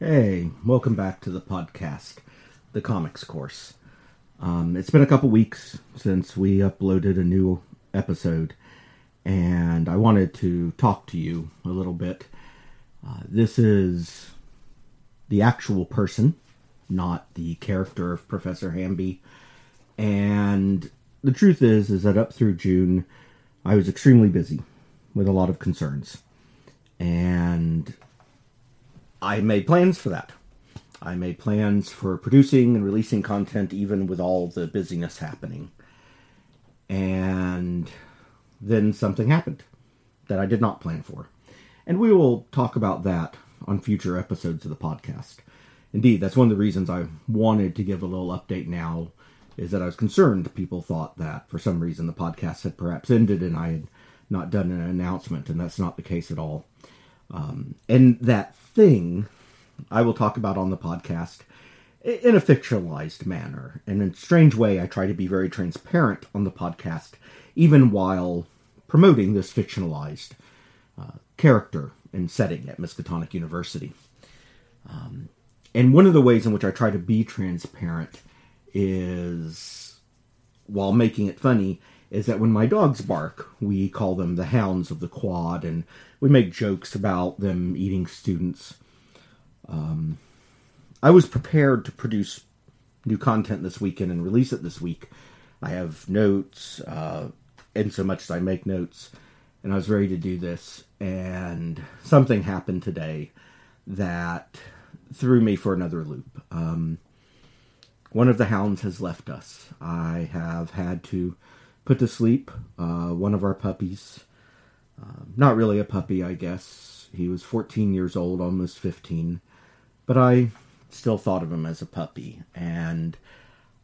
Hey, welcome back to the podcast, the comics course. Um, it's been a couple weeks since we uploaded a new episode, and I wanted to talk to you a little bit. Uh, this is the actual person, not the character of Professor Hamby. And the truth is, is that up through June, I was extremely busy with a lot of concerns, and I made plans for that. I made plans for producing and releasing content even with all the busyness happening. And then something happened that I did not plan for. And we will talk about that on future episodes of the podcast. Indeed, that's one of the reasons I wanted to give a little update now is that I was concerned people thought that for some reason the podcast had perhaps ended and I had not done an announcement, and that's not the case at all. Um, and that thing I will talk about on the podcast in a fictionalized manner. And in a strange way, I try to be very transparent on the podcast, even while promoting this fictionalized uh, character and setting at Miskatonic University. Um, and one of the ways in which I try to be transparent is, while making it funny, is that when my dogs bark, we call them the hounds of the quad, and we make jokes about them eating students. Um, I was prepared to produce new content this weekend and release it this week. I have notes, uh, in so much as I make notes, and I was ready to do this. And something happened today that threw me for another loop. Um, one of the hounds has left us. I have had to put to sleep uh, one of our puppies. Uh, not really a puppy, I guess. He was 14 years old, almost 15. But I still thought of him as a puppy. And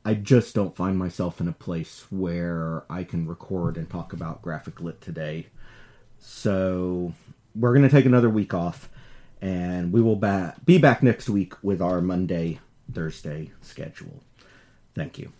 I just don't find myself in a place where I can record and talk about graphic lit today. So we're going to take another week off. And we will ba- be back next week with our Monday, Thursday schedule. Thank you.